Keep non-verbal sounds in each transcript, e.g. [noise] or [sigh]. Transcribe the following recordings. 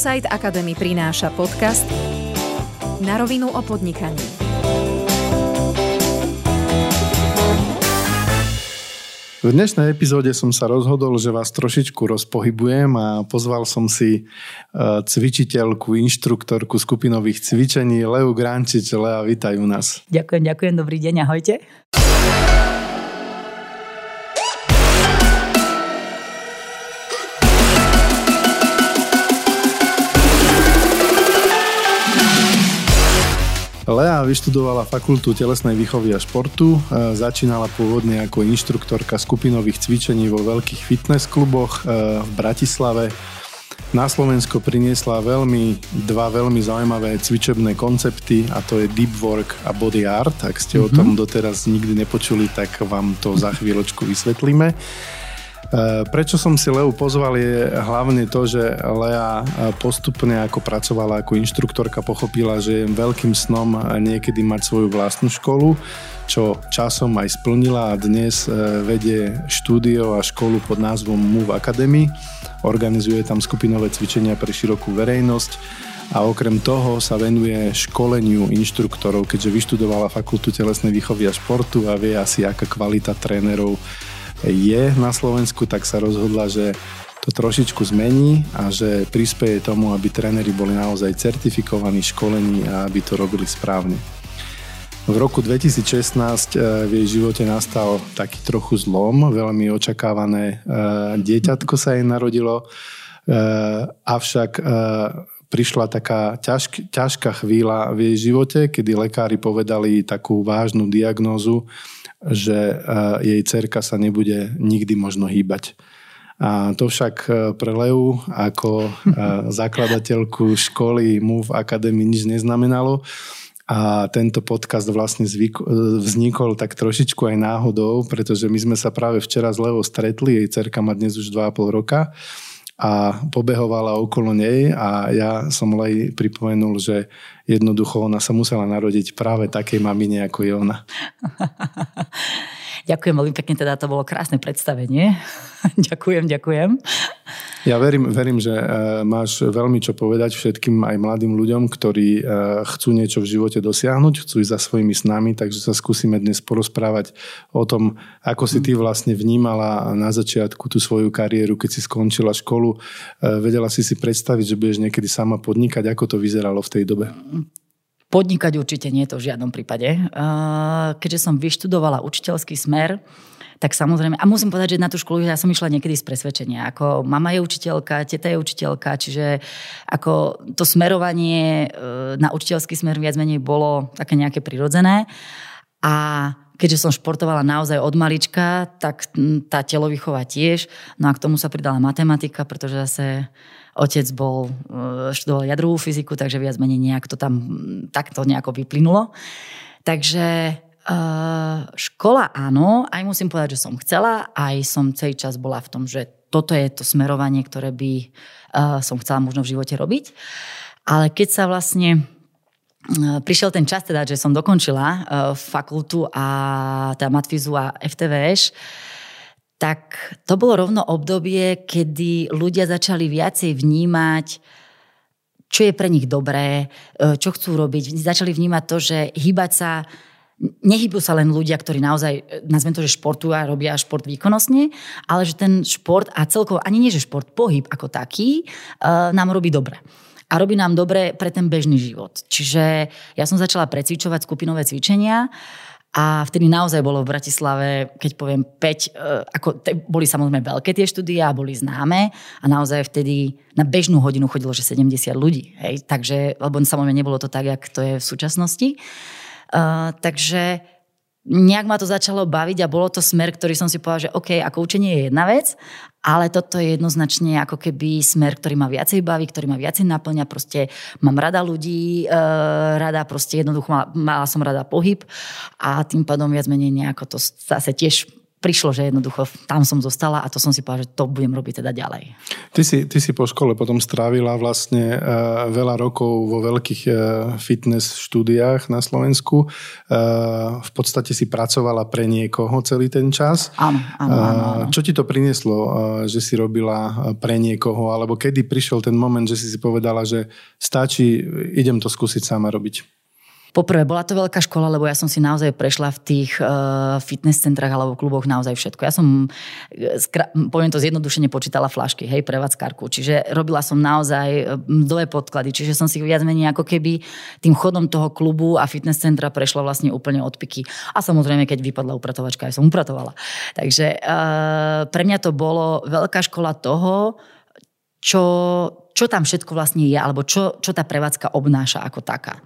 ProSite Academy prináša podcast Na rovinu o podnikaní. V dnešnej epizóde som sa rozhodol, že vás trošičku rozpohybujem a pozval som si e, cvičiteľku, inštruktorku skupinových cvičení Leu Grančič. Lea, vítaj u nás. Ďakujem, ďakujem, dobrý deň, ahojte. Lea vyštudovala fakultu telesnej výchovy a športu, e, začínala pôvodne ako inštruktorka skupinových cvičení vo veľkých fitness kluboch e, v Bratislave. Na Slovensko priniesla veľmi, dva veľmi zaujímavé cvičebné koncepty a to je Deep Work a Body Art. Ak ste mm-hmm. o tom mhm. doteraz nikdy nepočuli, tak vám to za chvíľočku vysvetlíme. Eh, prečo som si Leu pozval je hlavne to, že Lea eh, postupne ako pracovala ako inštruktorka pochopila, že je veľkým snom niekedy mať svoju vlastnú školu, čo časom aj splnila a dnes eh, vedie štúdio a školu pod názvom Move Academy. Organizuje tam skupinové cvičenia pre širokú verejnosť a okrem toho sa venuje školeniu inštruktorov, keďže vyštudovala fakultu telesnej výchovy a športu a vie asi, aká kvalita trénerov je na Slovensku, tak sa rozhodla, že to trošičku zmení a že prispieje tomu, aby tréneri boli naozaj certifikovaní, školení a aby to robili správne. V roku 2016 eh, v jej živote nastal taký trochu zlom, veľmi očakávané eh, dieťatko sa jej narodilo, eh, avšak prišla taká ťažk, ťažká chvíľa v jej živote, kedy lekári povedali takú vážnu diagnózu, že jej cerka sa nebude nikdy možno hýbať. A to však e, pre Leu ako e, [laughs] zakladateľku školy Move Academy nič neznamenalo. A tento podcast vlastne zvyk, e, vznikol tak trošičku aj náhodou, pretože my sme sa práve včera s Levou stretli, jej cerka má dnes už 2,5 roka a pobehovala okolo nej a ja som Lej pripomenul, že jednoducho ona sa musela narodiť práve takej mamine, ako je ona. [laughs] ďakujem veľmi pekne, teda to bolo krásne predstavenie. [laughs] ďakujem, ďakujem. Ja verím, verím, že e, máš veľmi čo povedať všetkým aj mladým ľuďom, ktorí e, chcú niečo v živote dosiahnuť, chcú ísť za svojimi snami, takže sa skúsime dnes porozprávať o tom, ako si ty vlastne vnímala na začiatku tú svoju kariéru, keď si skončila školu. E, vedela si si predstaviť, že budeš niekedy sama podnikať, ako to vyzeralo v tej dobe? Podnikať určite nie to v žiadnom prípade. Keďže som vyštudovala učiteľský smer, tak samozrejme, a musím povedať, že na tú školu ja som išla niekedy z presvedčenia, ako mama je učiteľka, teta je učiteľka, čiže ako to smerovanie e, na učiteľský smer viac menej bolo také nejaké prirodzené. A keďže som športovala naozaj od malička, tak tá telovýchova tiež. No a k tomu sa pridala matematika, pretože zase otec bol, e, študoval jadrovú fyziku, takže viac menej nejak to tam takto nejako vyplynulo. Takže Uh, škola áno, aj musím povedať, že som chcela, aj som celý čas bola v tom, že toto je to smerovanie, ktoré by uh, som chcela možno v živote robiť. Ale keď sa vlastne prišiel ten čas, teda, že som dokončila fakultu a teda matfizu a FTVŠ, tak to bolo rovno obdobie, kedy ľudia začali viacej vnímať čo je pre nich dobré, čo chcú robiť. Začali vnímať to, že hýbať sa nehybú sa len ľudia, ktorí naozaj, e, nazvem to, že športujú a robia šport výkonnostne, ale že ten šport a celkovo, ani nie, že šport, pohyb ako taký, uh, nám robí dobre. A robí nám dobre pre ten bežný život. Čiže ja som začala precvičovať skupinové cvičenia a vtedy naozaj bolo v Bratislave, keď poviem 5, e, ako te, boli samozrejme veľké tie štúdia boli známe a naozaj vtedy na bežnú hodinu chodilo, že 70 ľudí. Hej? Takže, lebo samozrejme nebolo to tak, jak to je v súčasnosti. Uh, takže nejak ma to začalo baviť a bolo to smer, ktorý som si povedal, že OK, ako učenie je jedna vec, ale toto je jednoznačne ako keby smer, ktorý ma viacej baví, ktorý ma viacej naplňa, proste mám rada ľudí, e, rada proste jednoducho mala, mala som rada pohyb a tým pádom viac menej nejako to zase tiež prišlo, že jednoducho tam som zostala a to som si povedala, že to budem robiť teda ďalej. Ty si, ty si po škole potom strávila vlastne uh, veľa rokov vo veľkých uh, fitness štúdiách na Slovensku. Uh, v podstate si pracovala pre niekoho celý ten čas. Áno, áno, áno, áno. Čo ti to prinieslo, uh, že si robila pre niekoho? Alebo kedy prišiel ten moment, že si si povedala, že stačí, idem to skúsiť sama robiť? Poprvé, bola to veľká škola, lebo ja som si naozaj prešla v tých uh, fitness centrách alebo kluboch naozaj všetko. Ja som, eh, skra- poviem to zjednodušene, počítala flašky, hej, prevádzkarku. Čiže robila som naozaj eh, dole podklady, čiže som si viac menej ako keby tým chodom toho klubu a fitness centra prešla vlastne úplne od piky. A samozrejme, keď vypadla upratovačka, aj som upratovala. Takže uh, pre mňa to bolo veľká škola toho, čo, čo tam všetko vlastne je, alebo čo, čo tá prevádzka obnáša ako taká.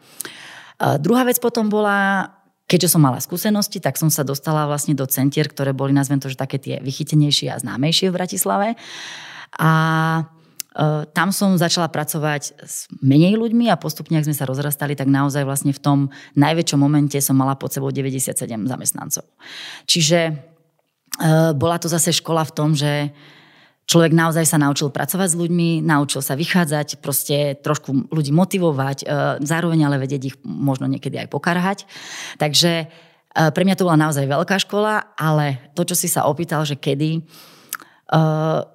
Druhá vec potom bola, keďže som mala skúsenosti, tak som sa dostala vlastne do centier, ktoré boli, nazvem to, že také tie vychytenejšie a známejšie v Bratislave. A e, tam som začala pracovať s menej ľuďmi a postupne, ak sme sa rozrastali, tak naozaj vlastne v tom najväčšom momente som mala pod sebou 97 zamestnancov. Čiže e, bola to zase škola v tom, že človek naozaj sa naučil pracovať s ľuďmi, naučil sa vychádzať, proste trošku ľudí motivovať, e, zároveň ale vedieť ich možno niekedy aj pokarhať. Takže e, pre mňa to bola naozaj veľká škola, ale to, čo si sa opýtal, že kedy, e,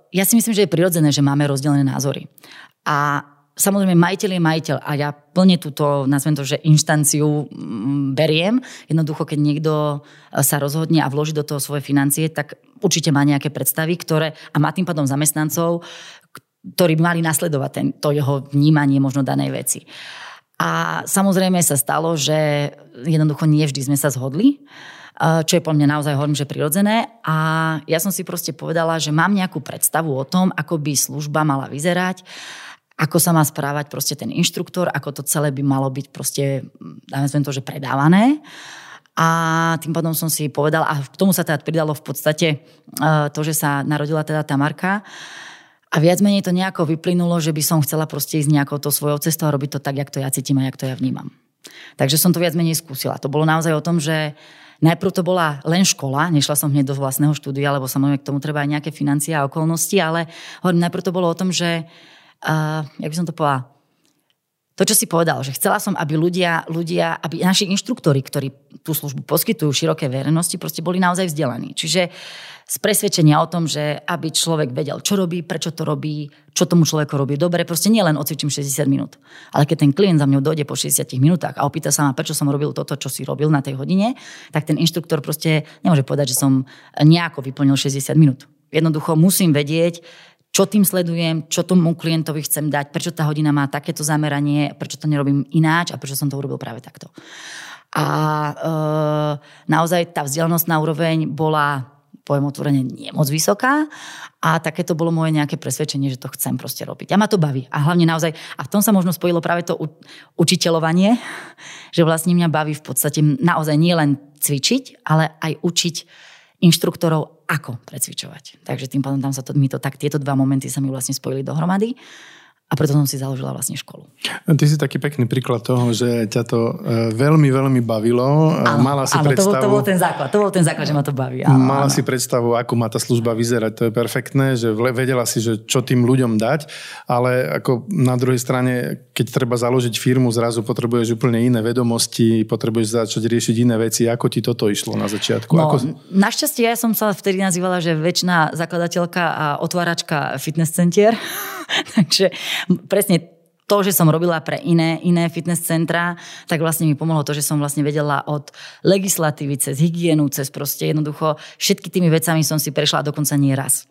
ja si myslím, že je prirodzené, že máme rozdelené názory. A Samozrejme, majiteľ je majiteľ a ja plne túto, nazvem to, že inštanciu mm, beriem. Jednoducho, keď niekto e, sa rozhodne a vloží do toho svoje financie, tak určite má nejaké predstavy, ktoré, a má tým pádom zamestnancov, ktorí by mali nasledovať ten, to jeho vnímanie možno danej veci. A samozrejme sa stalo, že jednoducho nie vždy sme sa zhodli, e, čo je po mne naozaj hovorím, že prirodzené. A ja som si proste povedala, že mám nejakú predstavu o tom, ako by služba mala vyzerať ako sa má správať proste ten inštruktor, ako to celé by malo byť proste, dáme to, že predávané. A tým pádom som si povedala, a k tomu sa teda pridalo v podstate e, to, že sa narodila teda Tamarka. A viac menej to nejako vyplynulo, že by som chcela proste ísť nejakou to svojou cestou a robiť to tak, jak to ja cítim a jak to ja vnímam. Takže som to viac menej skúsila. To bolo naozaj o tom, že najprv to bola len škola, nešla som hneď do vlastného štúdia, lebo samozrejme k tomu treba aj nejaké financie a okolnosti, ale hovorím, najprv to bolo o tom, že uh, jak by som to povedala, to, čo si povedal, že chcela som, aby ľudia, ľudia, aby naši inštruktori, ktorí tú službu poskytujú široké verejnosti, proste boli naozaj vzdelaní. Čiže z presvedčenia o tom, že aby človek vedel, čo robí, prečo to robí, čo tomu človeku robí dobre, proste nielen odcvičím 60 minút. Ale keď ten klient za mňou dojde po 60 minútach a opýta sa ma, prečo som robil toto, čo si robil na tej hodine, tak ten inštruktor proste nemôže povedať, že som nejako vyplnil 60 minút. Jednoducho musím vedieť, čo tým sledujem, čo tomu klientovi chcem dať, prečo tá hodina má takéto zameranie, prečo to nerobím ináč a prečo som to urobil práve takto. A e, naozaj tá vzdelanostná úroveň bola poviem otvorene, nie moc vysoká a také to bolo moje nejaké presvedčenie, že to chcem proste robiť. A ma to baví. A hlavne naozaj, a v tom sa možno spojilo práve to učiteľovanie, že vlastne mňa baví v podstate naozaj nie len cvičiť, ale aj učiť inštruktorov, ako precvičovať. Takže tým pádom tam sa to, mi to tak, tieto dva momenty sa mi vlastne spojili dohromady. A preto som si založila vlastne školu. Ty si taký pekný príklad toho, že ťa to e, veľmi, veľmi bavilo. Áno, mala si áno predstavu, to, bol, to bol ten základ. To bol ten základ, že ma to baví. Áno, mala áno. si predstavu, ako má tá služba vyzerať. To je perfektné, že vedela si, že čo tým ľuďom dať, ale ako na druhej strane, keď treba založiť firmu, zrazu potrebuješ úplne iné vedomosti, potrebuješ začať riešiť iné veci. Ako ti toto išlo na začiatku? No, ako... Našťastie ja som sa vtedy nazývala, že väčšiná zakladateľka a otváračka fitness centier. [laughs] Takže presne to, že som robila pre iné, iné fitness centra, tak vlastne mi pomohlo to, že som vlastne vedela od legislatívy cez hygienu, cez proste jednoducho všetky tými vecami som si prešla dokonca nie raz.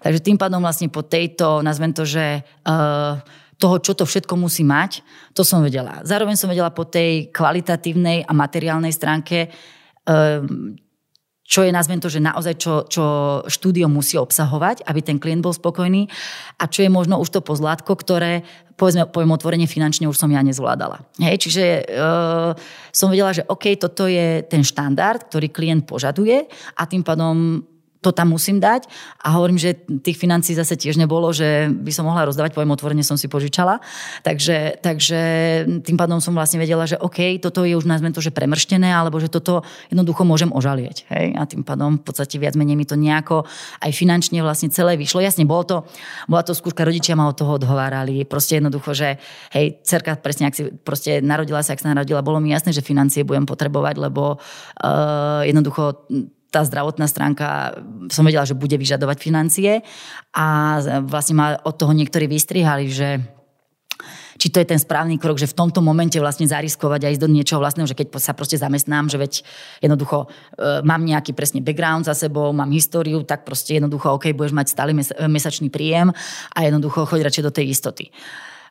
Takže tým pádom vlastne po tejto, nazvem to, že uh, toho, čo to všetko musí mať, to som vedela. Zároveň som vedela po tej kvalitatívnej a materiálnej stránke uh, čo je, nazvem to, že naozaj čo, čo štúdio musí obsahovať, aby ten klient bol spokojný a čo je možno už to pozlátko, ktoré povedzme, poviem otvorenie finančne už som ja nezvládala. Hej, čiže e, som vedela, že OK, toto je ten štandard, ktorý klient požaduje a tým pádom to tam musím dať a hovorím, že tých financí zase tiež nebolo, že by som mohla rozdávať, poviem otvorene som si požičala. Takže, takže tým pádom som vlastne vedela, že OK, toto je už nazvem to, že premrštené, alebo že toto jednoducho môžem ožalieť. Hej? A tým pádom v podstate viac menej mi to nejako aj finančne vlastne celé vyšlo. Jasne, bolo to, bola to skúška, rodičia ma od toho odhovárali. Proste jednoducho, že hej, cerka presne, ak si proste narodila sa, ak sa narodila, bolo mi jasné, že financie budem potrebovať, lebo uh, jednoducho tá zdravotná stránka, som vedela, že bude vyžadovať financie a vlastne ma od toho niektorí vystrihali, že či to je ten správny krok, že v tomto momente vlastne zariskovať a ísť do niečoho vlastného, že keď sa proste zamestnám, že veď jednoducho e, mám nejaký presne background za sebou, mám históriu, tak proste jednoducho, OK, budeš mať stály mesačný príjem a jednoducho choď radšej do tej istoty.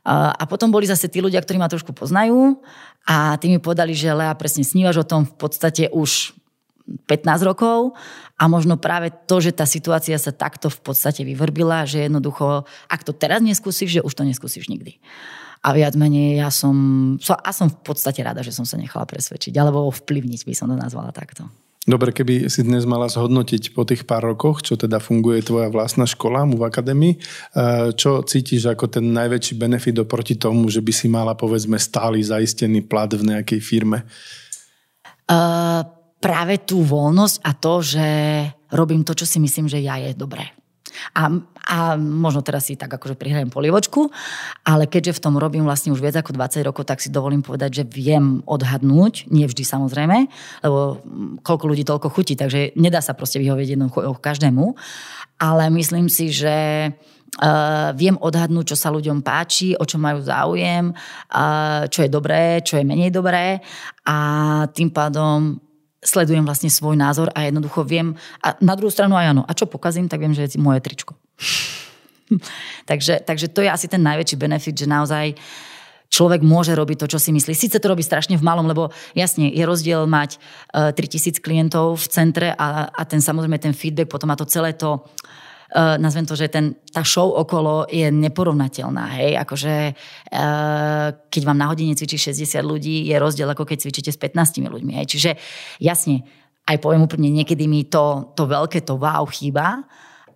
A potom boli zase tí ľudia, ktorí ma trošku poznajú a tí mi povedali, že Lea, presne snívaš o tom v podstate už 15 rokov a možno práve to, že tá situácia sa takto v podstate vyvrbila, že jednoducho, ak to teraz neskúsiš, že už to neskúsiš nikdy. A viac menej ja som, a som v podstate rada, že som sa nechala presvedčiť, alebo ovplyvniť by som to nazvala takto. Dobre, keby si dnes mala zhodnotiť po tých pár rokoch, čo teda funguje tvoja vlastná škola mu v akadémii, eh, čo cítiš ako ten najväčší benefit oproti tomu, že by si mala povedzme stály zaistený plat v nejakej firme? Uh, práve tú voľnosť a to, že robím to, čo si myslím, že ja je dobré. A, a možno teraz si tak akože prihrajem polievočku, ale keďže v tom robím vlastne už viac ako 20 rokov, tak si dovolím povedať, že viem odhadnúť, nie vždy samozrejme, lebo koľko ľudí toľko chutí, takže nedá sa proste vyhovieť jednoducho každému, ale myslím si, že Uh, viem odhadnúť, čo sa ľuďom páči, o čo majú záujem, uh, čo je dobré, čo je menej dobré a tým pádom sledujem vlastne svoj názor a jednoducho viem, a na druhú stranu aj áno, a čo pokazím, tak viem, že je moje tričko. [laughs] takže, takže to je asi ten najväčší benefit, že naozaj človek môže robiť to, čo si myslí. Sice to robí strašne v malom, lebo jasne, je rozdiel mať uh, eh, 3000 klientov v centre a, a ten samozrejme ten feedback, potom má to celé to uh, uh, nazvem to, že ten, tá show okolo je neporovnateľná. Hej? Akože, uh, keď vám na hodine cvičí 60 ľudí, je rozdiel ako keď cvičíte s 15 ľuďmi. Hej? Čiže jasne, aj poviem úplne, niekedy mi to, to veľké, to wow chýba,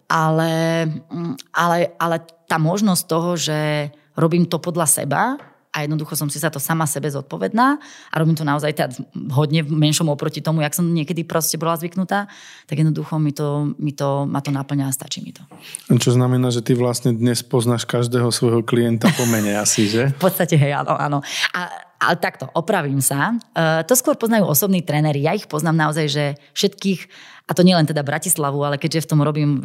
ale, mm, ale, ale tá možnosť toho, že robím to podľa seba, a jednoducho som si za to sama sebe zodpovedná a robím to naozaj teda hodne v menšom oproti tomu, jak som niekedy proste bola zvyknutá, tak jednoducho mi to, mi to, ma to naplňa a stačí mi to. Čo znamená, že ty vlastne dnes poznáš každého svojho klienta po mene asi, že? v podstate, hej, áno, áno. A, ale takto, opravím sa. Uh, to skôr poznajú osobní tréneri. Ja ich poznám naozaj, že všetkých a to nielen teda Bratislavu, ale keďže v tom robím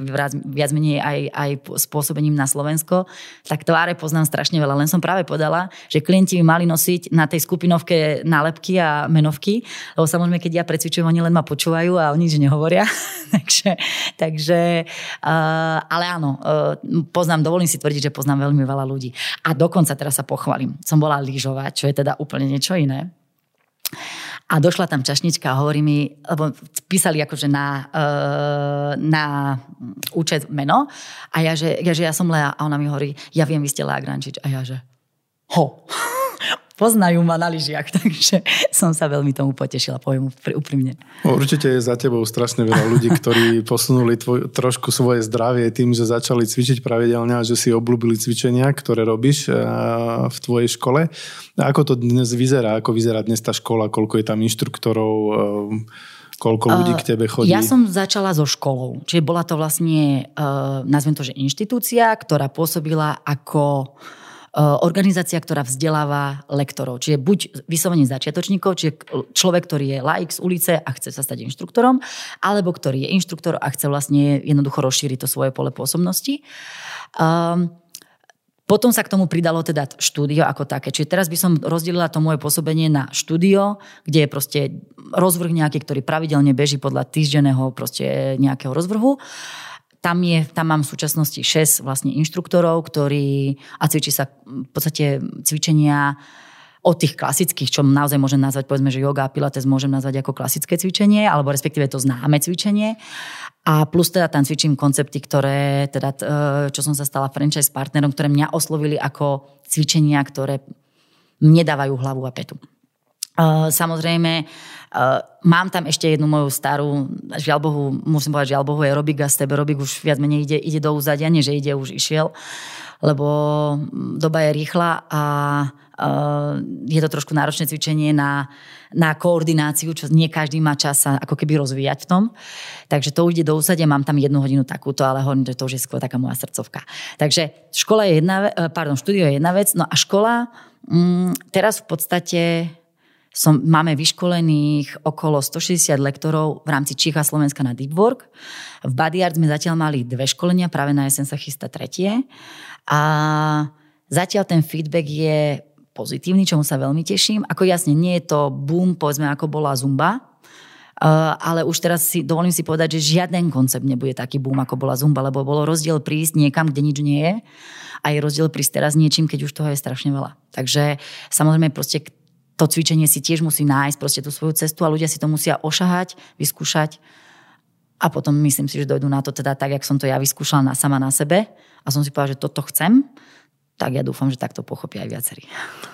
viac menej aj, aj spôsobením na Slovensko, tak tváre poznám strašne veľa. Len som práve podala, že klienti mali nosiť na tej skupinovke nálepky a menovky, lebo samozrejme, keď ja precvičujem, oni len ma počúvajú a oni nič nehovoria. [laughs] takže, takže uh, ale áno, uh, poznám, dovolím si tvrdiť, že poznám veľmi veľa ľudí. A dokonca teraz sa pochválim. Som bola lyžovať, čo je teda úplne niečo iné. A došla tam čašnička a hovorí mi, lebo písali akože na, uh, na účet meno. A ja že, ja, že ja som Lea a ona mi hovorí, ja viem, vy ste Lea Grančič. A ja že ho poznajú ma na lyžiach, [laughs] takže som sa veľmi tomu potešila, poviem úprimne. Určite je za tebou strašne veľa ľudí, ktorí posunuli tvoj, trošku svoje zdravie tým, že začali cvičiť pravidelne a že si obľúbili cvičenia, ktoré robíš eh, v tvojej škole. Ako to dnes vyzerá? Ako vyzerá dnes tá škola? Koľko je tam inštruktorov? Eh, koľko ľudí k tebe chodí? Ja som začala so školou. Čiže bola to vlastne, nazvem to, že inštitúcia, ktorá pôsobila ako Eh, organizácia, ktorá vzdeláva lektorov. Čiže buď vyslovene začiatočníkov, čiže človek, ktorý je laik z ulice a chce sa stať inštruktorom, alebo ktorý je inštruktor a chce vlastne jednoducho rozšíriť to svoje pole pôsobnosti. Um, potom sa k tomu pridalo teda štúdio ako také. Čiže teraz by som rozdelila to moje pôsobenie na štúdio, kde je proste rozvrh nejaký, ktorý pravidelne beží podľa týždenného proste nejakého rozvrhu tam, je, tam mám v súčasnosti 6 vlastne inštruktorov, ktorí a cvičí sa v podstate cvičenia od tých klasických, čo naozaj môžem nazvať, povedzme, že yoga a pilates môžem nazvať ako klasické cvičenie, alebo respektíve to známe cvičenie. A plus teda tam cvičím koncepty, ktoré, teda, e, čo som sa stala franchise partnerom, ktoré mňa oslovili ako cvičenia, ktoré mne dávajú hlavu a petu. Samozrejme, mám tam ešte jednu moju starú, žiaľ Bohu, musím povedať, žiaľ Bohu, aerobik a steberobik už viac menej ide, ide do úzadia, nie že ide, už išiel, lebo doba je rýchla a je to trošku náročné cvičenie na, na koordináciu, čo nie každý má čas sa ako keby rozvíjať v tom. Takže to ide do úsadia, mám tam jednu hodinu takúto, ale hovorím, že to už je skôr taká moja srdcovka. Takže škola je jedna, pardon, štúdio je jedna vec, no a škola, mm, teraz v podstate som, máme vyškolených okolo 160 lektorov v rámci Čícha Slovenska na Deep Work. V Body Art sme zatiaľ mali dve školenia, práve na jesen sa chystá tretie. A zatiaľ ten feedback je pozitívny, čomu sa veľmi teším. Ako jasne, nie je to boom, povedzme, ako bola Zumba, Uh, ale už teraz si dovolím si povedať, že žiaden koncept nebude taký boom, ako bola Zumba, lebo bolo rozdiel prísť niekam, kde nič nie je a je rozdiel prísť teraz niečím, keď už toho je strašne veľa. Takže samozrejme proste to cvičenie si tiež musí nájsť proste tú svoju cestu a ľudia si to musia ošahať, vyskúšať a potom myslím si, že dojdú na to teda tak, jak som to ja vyskúšala na, sama na sebe a som si povedala, že toto chcem tak ja dúfam, že takto pochopia aj viacerí.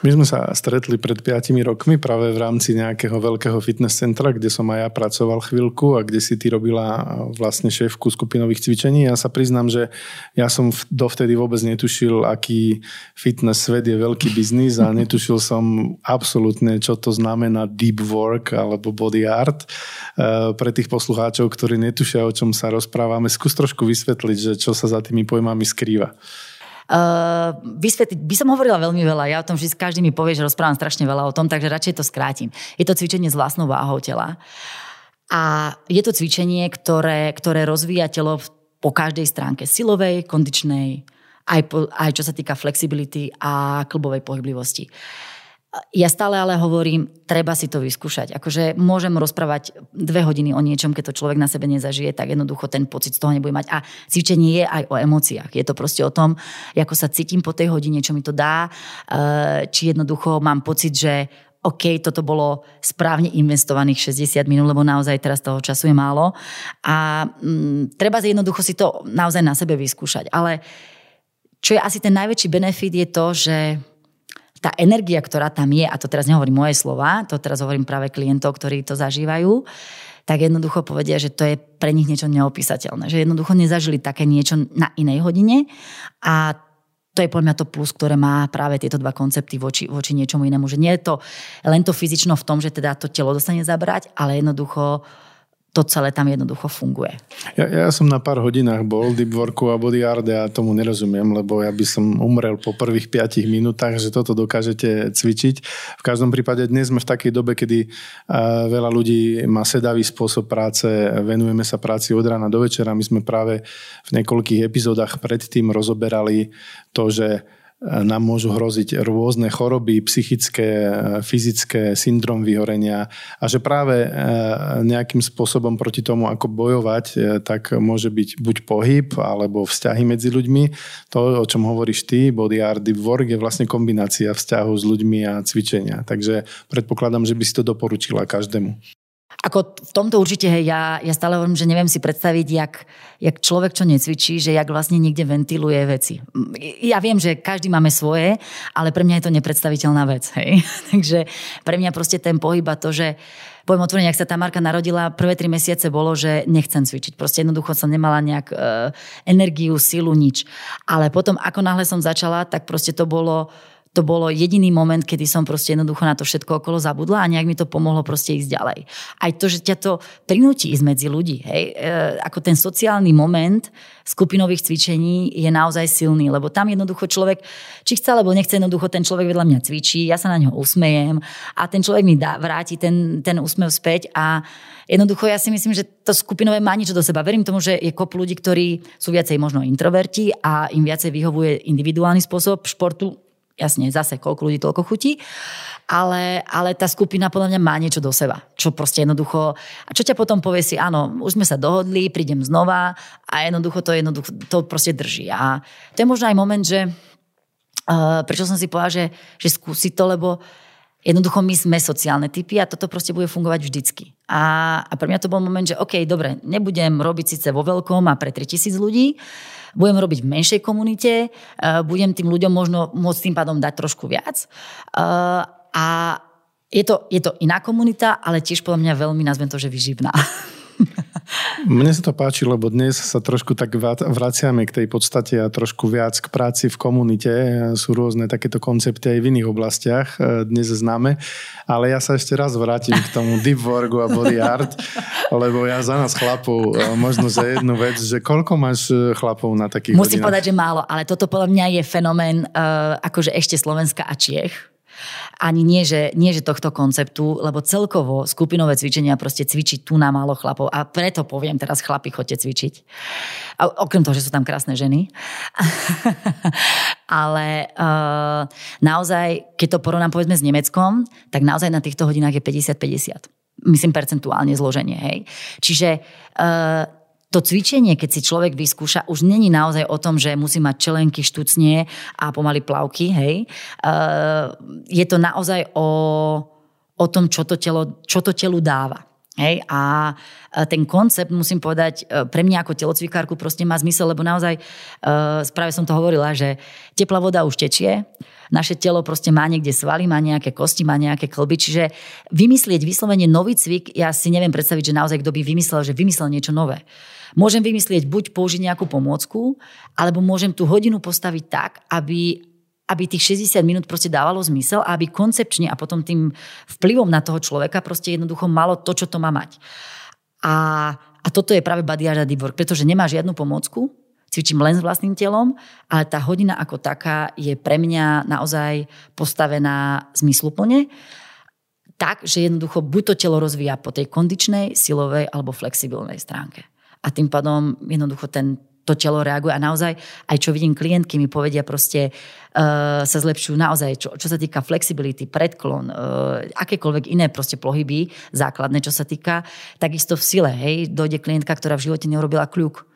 My sme sa stretli pred 5 rokmi práve v rámci nejakého veľkého fitness centra, kde som aj ja pracoval chvíľku a kde si ty robila vlastne šéfku skupinových cvičení. Ja sa priznám, že ja som dovtedy vôbec netušil, aký fitness svet je veľký biznis a [laughs] netušil som absolútne, čo to znamená deep work alebo body art. E, pre tých poslucháčov, ktorí netušia, o čom sa rozprávame, skús trošku vysvetliť, že čo sa za tými pojmami skrýva. Uh, vysvetliť, by som hovorila veľmi veľa, ja o tom vždy každý mi povie, že rozprávam strašne veľa o tom, takže radšej to skrátim. Je to cvičenie s vlastnou váhou tela. A je to cvičenie, ktoré, ktoré rozvíja telo po každej stránke silovej, kondičnej, aj, po, aj čo sa týka flexibility a klbovej pohyblivosti. Uh, ja stále ale hovorím, treba si to vyskúšať. Akože môžem rozprávať dve hodiny o niečom, keď to človek na sebe nezažije, tak jednoducho ten pocit z toho nebude mať. A cvičenie je aj o emóciách. Je to proste o tom, ako sa cítim po tej hodine, čo mi to dá, eh, či jednoducho mám pocit, že OK, toto bolo správne investovaných 60 minút, lebo naozaj teraz toho času je málo. A mm, treba jednoducho si to naozaj na sebe vyskúšať. Ale čo je asi ten najväčší benefit je to, že tá energia, ktorá tam je, a to teraz nehovorím moje slova, to teraz hovorím práve klientov, ktorí to zažívajú, tak jednoducho povedia, že to je pre nich niečo neopísateľné. Že jednoducho nezažili také niečo na inej hodine a to je podľa mňa to plus, ktoré má práve tieto dva koncepty voči, voči niečomu inému. Že nie je to len to fyzično v tom, že teda to telo dostane zabrať, ale jednoducho to celé tam jednoducho funguje. Ja, ja som na pár hodinách bol deep worku a body art a ja tomu nerozumiem, lebo ja by som umrel po prvých 5 minútach, že toto dokážete cvičiť. V každom prípade dnes sme v takej dobe, kedy veľa ľudí má sedavý spôsob práce, venujeme sa práci od rána do večera. My sme práve v niekoľkých epizódach predtým rozoberali to, že nám môžu hroziť rôzne choroby, psychické, fyzické, syndrom vyhorenia a že práve e, nejakým spôsobom proti tomu, ako bojovať, e, tak môže byť buď pohyb alebo vzťahy medzi ľuďmi. To, o čom hovoríš ty, body art, work, je vlastne kombinácia vzťahu s ľuďmi a cvičenia. Takže predpokladám, že by si to doporučila každému. Ako v tomto určite, hej, ja, ja stále hovorím, že neviem si predstaviť, jak, jak človek, čo necvičí, že jak vlastne niekde ventiluje veci. Ja viem, že každý máme svoje, ale pre mňa je to nepredstaviteľná vec. Hej. [laughs] Takže pre mňa proste ten pohyb a to, že poviem otvorene, ak sa tá Marka narodila, prvé tri mesiace bolo, že nechcem cvičiť. Proste jednoducho som nemala nejak e, energiu, silu, nič. Ale potom, ako náhle som začala, tak proste to bolo to bolo jediný moment, kedy som proste jednoducho na to všetko okolo zabudla a nejak mi to pomohlo proste ísť ďalej. Aj to, že ťa to prinúti ísť medzi ľudí, hej, e, ako ten sociálny moment skupinových cvičení je naozaj silný, lebo tam jednoducho človek, či chce alebo nechce, jednoducho ten človek vedľa mňa cvičí, ja sa na ňo usmejem a ten človek mi dá, vráti ten, ten úsmev späť a jednoducho ja si myslím, že to skupinové má niečo do seba. Verím tomu, že je kop ľudí, ktorí sú viacej možno introverti a im viacej vyhovuje individuálny spôsob športu, jasne, zase koľko ľudí, toľko chutí, ale, ale tá skupina podľa mňa má niečo do seba, čo proste jednoducho, a čo ťa potom povie si, áno, už sme sa dohodli, prídem znova a jednoducho to, jednoducho, to proste drží. A to je možno aj moment, že uh, prečo som si povedala, že, že skúsi to, lebo Jednoducho my sme sociálne typy a toto proste bude fungovať vždycky. A, a pre mňa to bol moment, že OK, dobre, nebudem robiť síce vo veľkom a pre 3000 ľudí, budem robiť v menšej komunite, eh, budem tým ľuďom možno môcť tým pádom dať trošku viac. Eh, a Je to, je to iná komunita, ale tiež podľa mňa veľmi, nazvem to, že vyživná. [laughs] Mne sa to páči, lebo dnes sa trošku tak vraciame k tej podstate a trošku viac k práci v komunite. Sú rôzne takéto koncepty aj v iných oblastiach, e, dnes známe. Ale ja sa ešte raz vrátim k tomu deep worku a body art, lebo ja za nás chlapov e, možno za jednu vec, že koľko máš e, chlapov na takých Musím hodinách? povedať, že málo, ale toto podľa mňa je fenomén uh, akože ešte Slovenska a Čiech ani nie že, nie, že tohto konceptu, lebo celkovo skupinové cvičenia proste cvičiť tu na málo chlapov a preto poviem teraz chlapi, chodte cvičiť. A okrem toho, že sú tam krásne ženy. [laughs] Ale uh, naozaj, keď to porovnám povedzme s Nemeckom, tak naozaj na týchto hodinách je 50-50 myslím percentuálne zloženie. Hej. Čiže uh, to cvičenie, keď si človek vyskúša, už není naozaj o tom, že musí mať čelenky, štucnie a pomaly plavky, hej. Uh, je to naozaj o, o tom, čo to, telo, čo to telu dáva. Hej, a ten koncept, musím povedať, e, pre mňa ako telocvikárku proste má zmysel, lebo naozaj, uh, práve som to hovorila, že teplá voda už tečie, naše telo proste má niekde svaly, má nejaké kosti, má nejaké klby, čiže vymyslieť vyslovene nový cvik, ja si neviem predstaviť, že naozaj kto by vymyslel, že vymyslel niečo nové. Môžem vymyslieť buď použiť nejakú pomôcku, alebo môžem tú hodinu postaviť tak, aby, aby tých 60 minút proste dávalo zmysel a aby koncepčne a potom tým vplyvom na toho človeka proste jednoducho malo to, čo to má mať. A, a toto je práve deep work, pretože nemá žiadnu pomôcku, cvičím len s vlastným telom, ale tá hodina ako taká je pre mňa naozaj postavená zmysluplne tak, že jednoducho buď to telo rozvíja po tej kondičnej, silovej alebo flexibilnej stránke a tým pádom jednoducho ten, to telo reaguje. A naozaj aj čo vidím klientky mi povedia proste uh, sa zlepšujú naozaj, čo, čo sa týka flexibility, predklon, uh, akékoľvek iné proste pohyby základné, čo sa týka, takisto v sile, hej, dojde klientka, ktorá v živote neurobila kľúk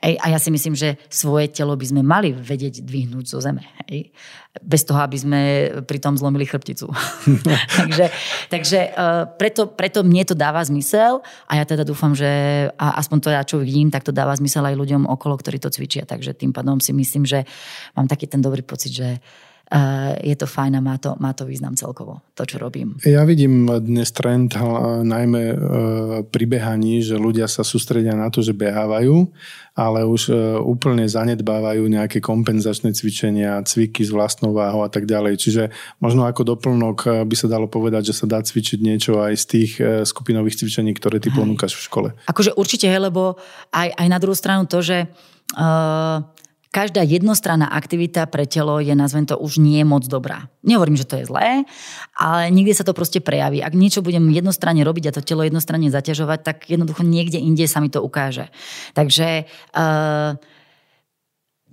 a ja si myslím, že svoje telo by sme mali vedieť dvihnúť zo zeme. Ej. Bez toho, aby sme pritom zlomili chrbticu. [laughs] [laughs] takže takže uh, preto, preto mne to dáva zmysel a ja teda dúfam, že a aspoň to ja čo vidím, tak to dáva zmysel aj ľuďom okolo, ktorí to cvičia. Takže tým pádom si myslím, že mám taký ten dobrý pocit, že je to fajn a má to, má to význam celkovo, to, čo robím. Ja vidím dnes trend najmä e, pri behaní, že ľudia sa sústredia na to, že behávajú, ale už úplne zanedbávajú nejaké kompenzačné cvičenia, cviky s vlastnou váhou a tak ďalej. Čiže možno ako doplnok by sa dalo povedať, že sa dá cvičiť niečo aj z tých skupinových cvičení, ktoré ty ponúkaš v škole. Akože určite, hej, lebo aj, aj na druhú stranu to, že uh, každá jednostranná aktivita pre telo je, nazvem to, už nie moc dobrá. Nehovorím, že to je zlé, ale niekde sa to proste prejaví. Ak niečo budem jednostranne robiť a to telo jednostranne zaťažovať, tak jednoducho niekde inde sa mi to ukáže. Takže uh,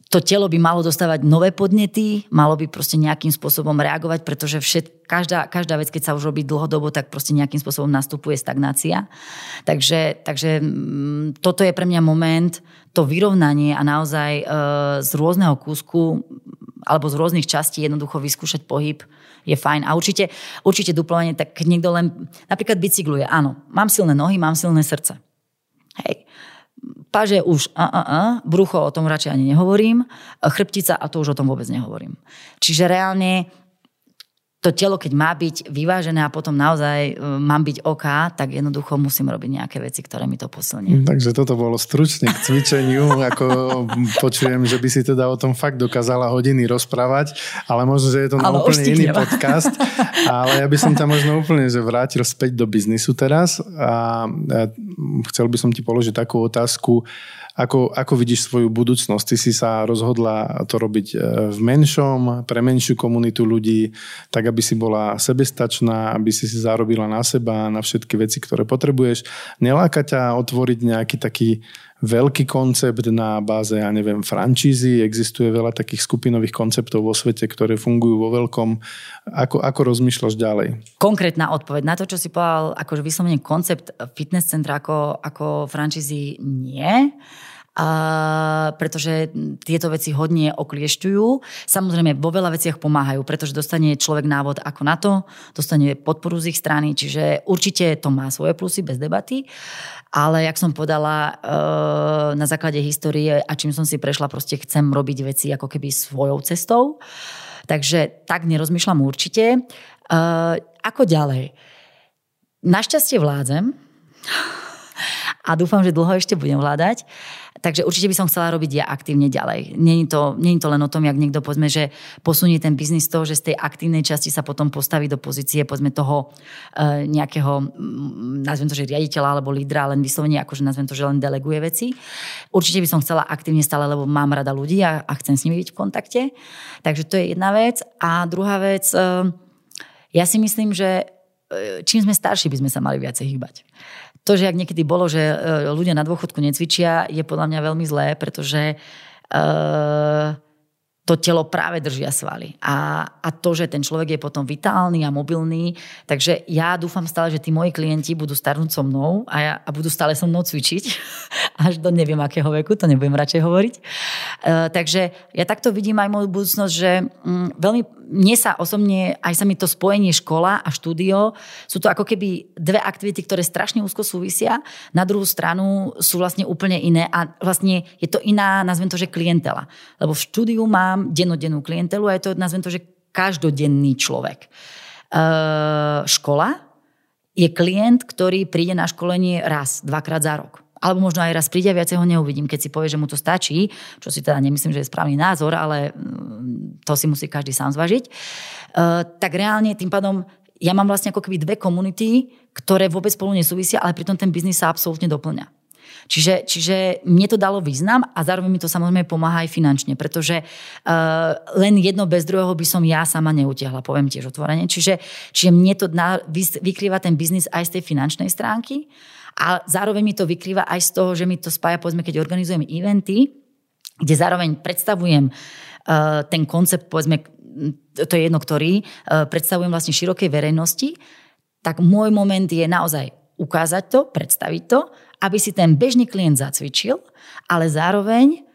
to telo by malo dostávať nové podnety, malo by proste nejakým spôsobom reagovať, pretože všet, každá, každá vec, keď sa už robí dlhodobo, tak proste nejakým spôsobom nastupuje stagnácia. Takže, takže mm, toto je pre mňa moment, to vyrovnanie a naozaj e, z rôzneho kúsku alebo z rôznych častí jednoducho vyskúšať pohyb je fajn. A určite, určite duplovanie, tak keď niekto len napríklad bicykluje, áno, mám silné nohy, mám silné srdce. Hej paže už a, a, a, brucho o tom radšej ani nehovorím, chrbtica a to už o tom vôbec nehovorím. Čiže reálne to telo, keď má byť vyvážené a potom naozaj e, mám byť OK, tak jednoducho musím robiť nejaké veci, ktoré mi to posilnia. Takže toto bolo stručne k cvičeniu, [laughs] ako počujem, že by si teda o tom fakt dokázala hodiny rozprávať, ale možno, že je to na ale úplne iný podcast. Ale ja by som ťa možno úplne že vrátil späť do biznisu teraz a chcel by som ti položiť takú otázku, ako, ako vidíš svoju budúcnosť? Ty si sa rozhodla to robiť e, v menšom, pre menšiu komunitu ľudí, tak aby si bola sebestačná, aby si si zarobila na seba, na všetky veci, ktoré potrebuješ. Neláka ťa otvoriť nejaký taký veľký koncept na báze, ja neviem, francízy. Existuje veľa takých skupinových konceptov vo svete, ktoré fungujú vo veľkom. Ako, ako rozmýšľaš ďalej? Konkrétna odpoveď na to, čo si povedal, akože vyslovene koncept fitness centra ako, ako francízy nie a, pretože tieto veci hodne okliešťujú. Samozrejme, vo veľa veciach pomáhajú, pretože dostane človek návod ako na to, dostane podporu z ich strany, čiže určite to má svoje plusy bez debaty. Ale, jak som podala, e, na základe histórie a čím som si prešla, proste chcem robiť veci ako keby svojou cestou. Takže tak nerozmýšľam určite. Uh, ako ďalej? Našťastie vládzem a dúfam, že dlho ešte budem vládať. Takže určite by som chcela robiť ja aktívne ďalej. Není to, není to len o tom, jak niekto povedzme, že posunie ten biznis toho, že z tej aktívnej časti sa potom postaví do pozície povedzme toho e, nejakého, nazvem to, že riaditeľa alebo lídra, len vyslovene akože nazvem to, že len deleguje veci. Určite by som chcela aktívne stále, lebo mám rada ľudí a, a chcem s nimi byť v kontakte. Takže to je jedna vec. A druhá vec, e, ja si myslím, že e, čím sme starší, by sme sa mali viacej hýbať to, že ak niekedy bolo, že e, ľudia na dôchodku necvičia, je podľa mňa veľmi zlé, pretože uh, to telo práve držia svaly. A, a to, že ten človek je potom vitálny a mobilný. Takže ja dúfam stále, že tí moji klienti budú starnúť so mnou a, ja, a budú stále so mnou cvičiť. [laughs] Až do neviem akého veku, to nebudem radšej hovoriť. Uh, takže ja takto vidím aj moju budúcnosť, že um, veľmi mne sa osobne, aj sa mi to spojenie škola a štúdio, sú to ako keby dve aktivity, ktoré strašne úzko súvisia. Na druhú stranu sú vlastne úplne iné a vlastne je to iná, nazvem to, že klientela. Lebo v štúdiu mám dennodennú klientelu a je to, nazvem to, že každodenný človek. E, škola je klient, ktorý príde na školenie raz, dvakrát za rok alebo možno aj raz príde viacej ho neuvidím, keď si povie, že mu to stačí, čo si teda nemyslím, že je správny názor, ale mm, to si musí každý sám zvažiť, uh, tak reálne tým pádom ja mám vlastne ako keby dve komunity, ktoré vôbec spolu nesúvisia, ale pritom ten biznis sa absolútne doplňa. Čiže, čiže mne to dalo význam a zároveň mi to samozrejme pomáha aj finančne, pretože uh, len jedno bez druhého by som ja sama neutiahla, poviem tiež otvorene. Čiže, čiže mne to na, vykrýva ten biznis aj z tej finančnej stránky a zároveň mi to vykrýva aj z toho, že mi to spája, povedzme, keď organizujem eventy, kde zároveň predstavujem uh, ten koncept, povedzme, to je jedno, ktorý, uh, predstavujem vlastne širokej verejnosti, tak môj moment je naozaj ukázať to, predstaviť to, aby si ten bežný klient zacvičil, ale zároveň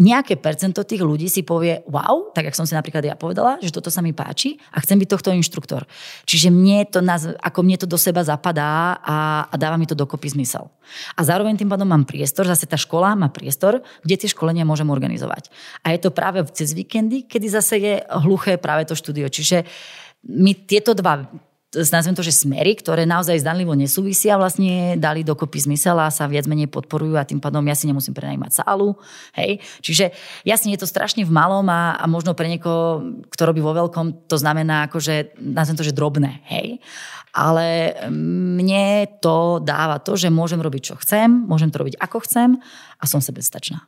nejaké percento tých ľudí si povie, wow, tak jak som si napríklad ja povedala, že toto sa mi páči a chcem byť tohto inštruktor. Čiže mne to, ako mne to do seba zapadá a, a dáva mi to dokopy zmysel. A zároveň tým pádom mám priestor, zase tá škola má priestor, kde tie školenia môžem organizovať. A je to práve cez víkendy, kedy zase je hluché práve to štúdio. Čiže my tieto dva nazvem to, že smery, ktoré naozaj zdanlivo nesúvisia, vlastne dali dokopy zmysel a sa viac menej podporujú a tým pádom ja si nemusím prenajímať sálu. Hej. Čiže jasne je to strašne v malom a, a možno pre niekoho, kto robí vo veľkom, to znamená akože, nazvem to, že drobné. Hej. Ale mne to dáva to, že môžem robiť, čo chcem, môžem to robiť, ako chcem a som sebestačná.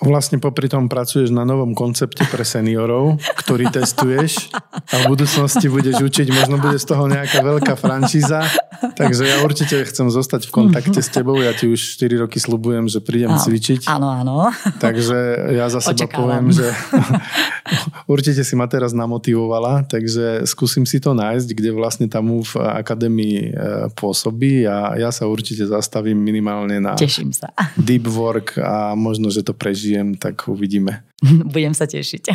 Vlastne popri tom pracuješ na novom koncepte pre seniorov, ktorý testuješ a v budúcnosti budeš učiť, možno bude z toho nejaká veľká franšíza, takže ja určite chcem zostať v kontakte s tebou, ja ti už 4 roky slubujem, že prídem áno, cvičiť. Áno, áno. Takže ja za seba Očakávam. poviem, že [laughs] určite si ma teraz namotivovala, takže skúsim si to nájsť, kde vlastne tam v akadémii e, pôsobí a ja sa určite zastavím minimálne na Teším sa. deep work a možno, že to prežijem, tak uvidíme. [laughs] Budem sa tešiť. [laughs]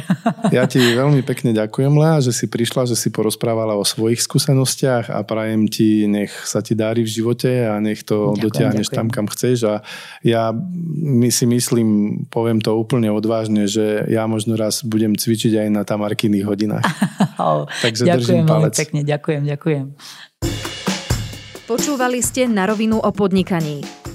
Ja ti veľmi pekne ďakujem, Lea, že si prišla, že si porozprávala o svojich skúsenostiach a prajem ti, nech sa ti dári v živote a nech to ďakujem, dotiahneš ďakujem. tam, kam chceš. A ja my si myslím, poviem to úplne odvážne, že ja možno raz budem cvičiť aj na tamarkyných hodinách. [laughs] Takže ďakujem držím palec. pekne, ďakujem, ďakujem. Počúvali ste na rovinu o podnikaní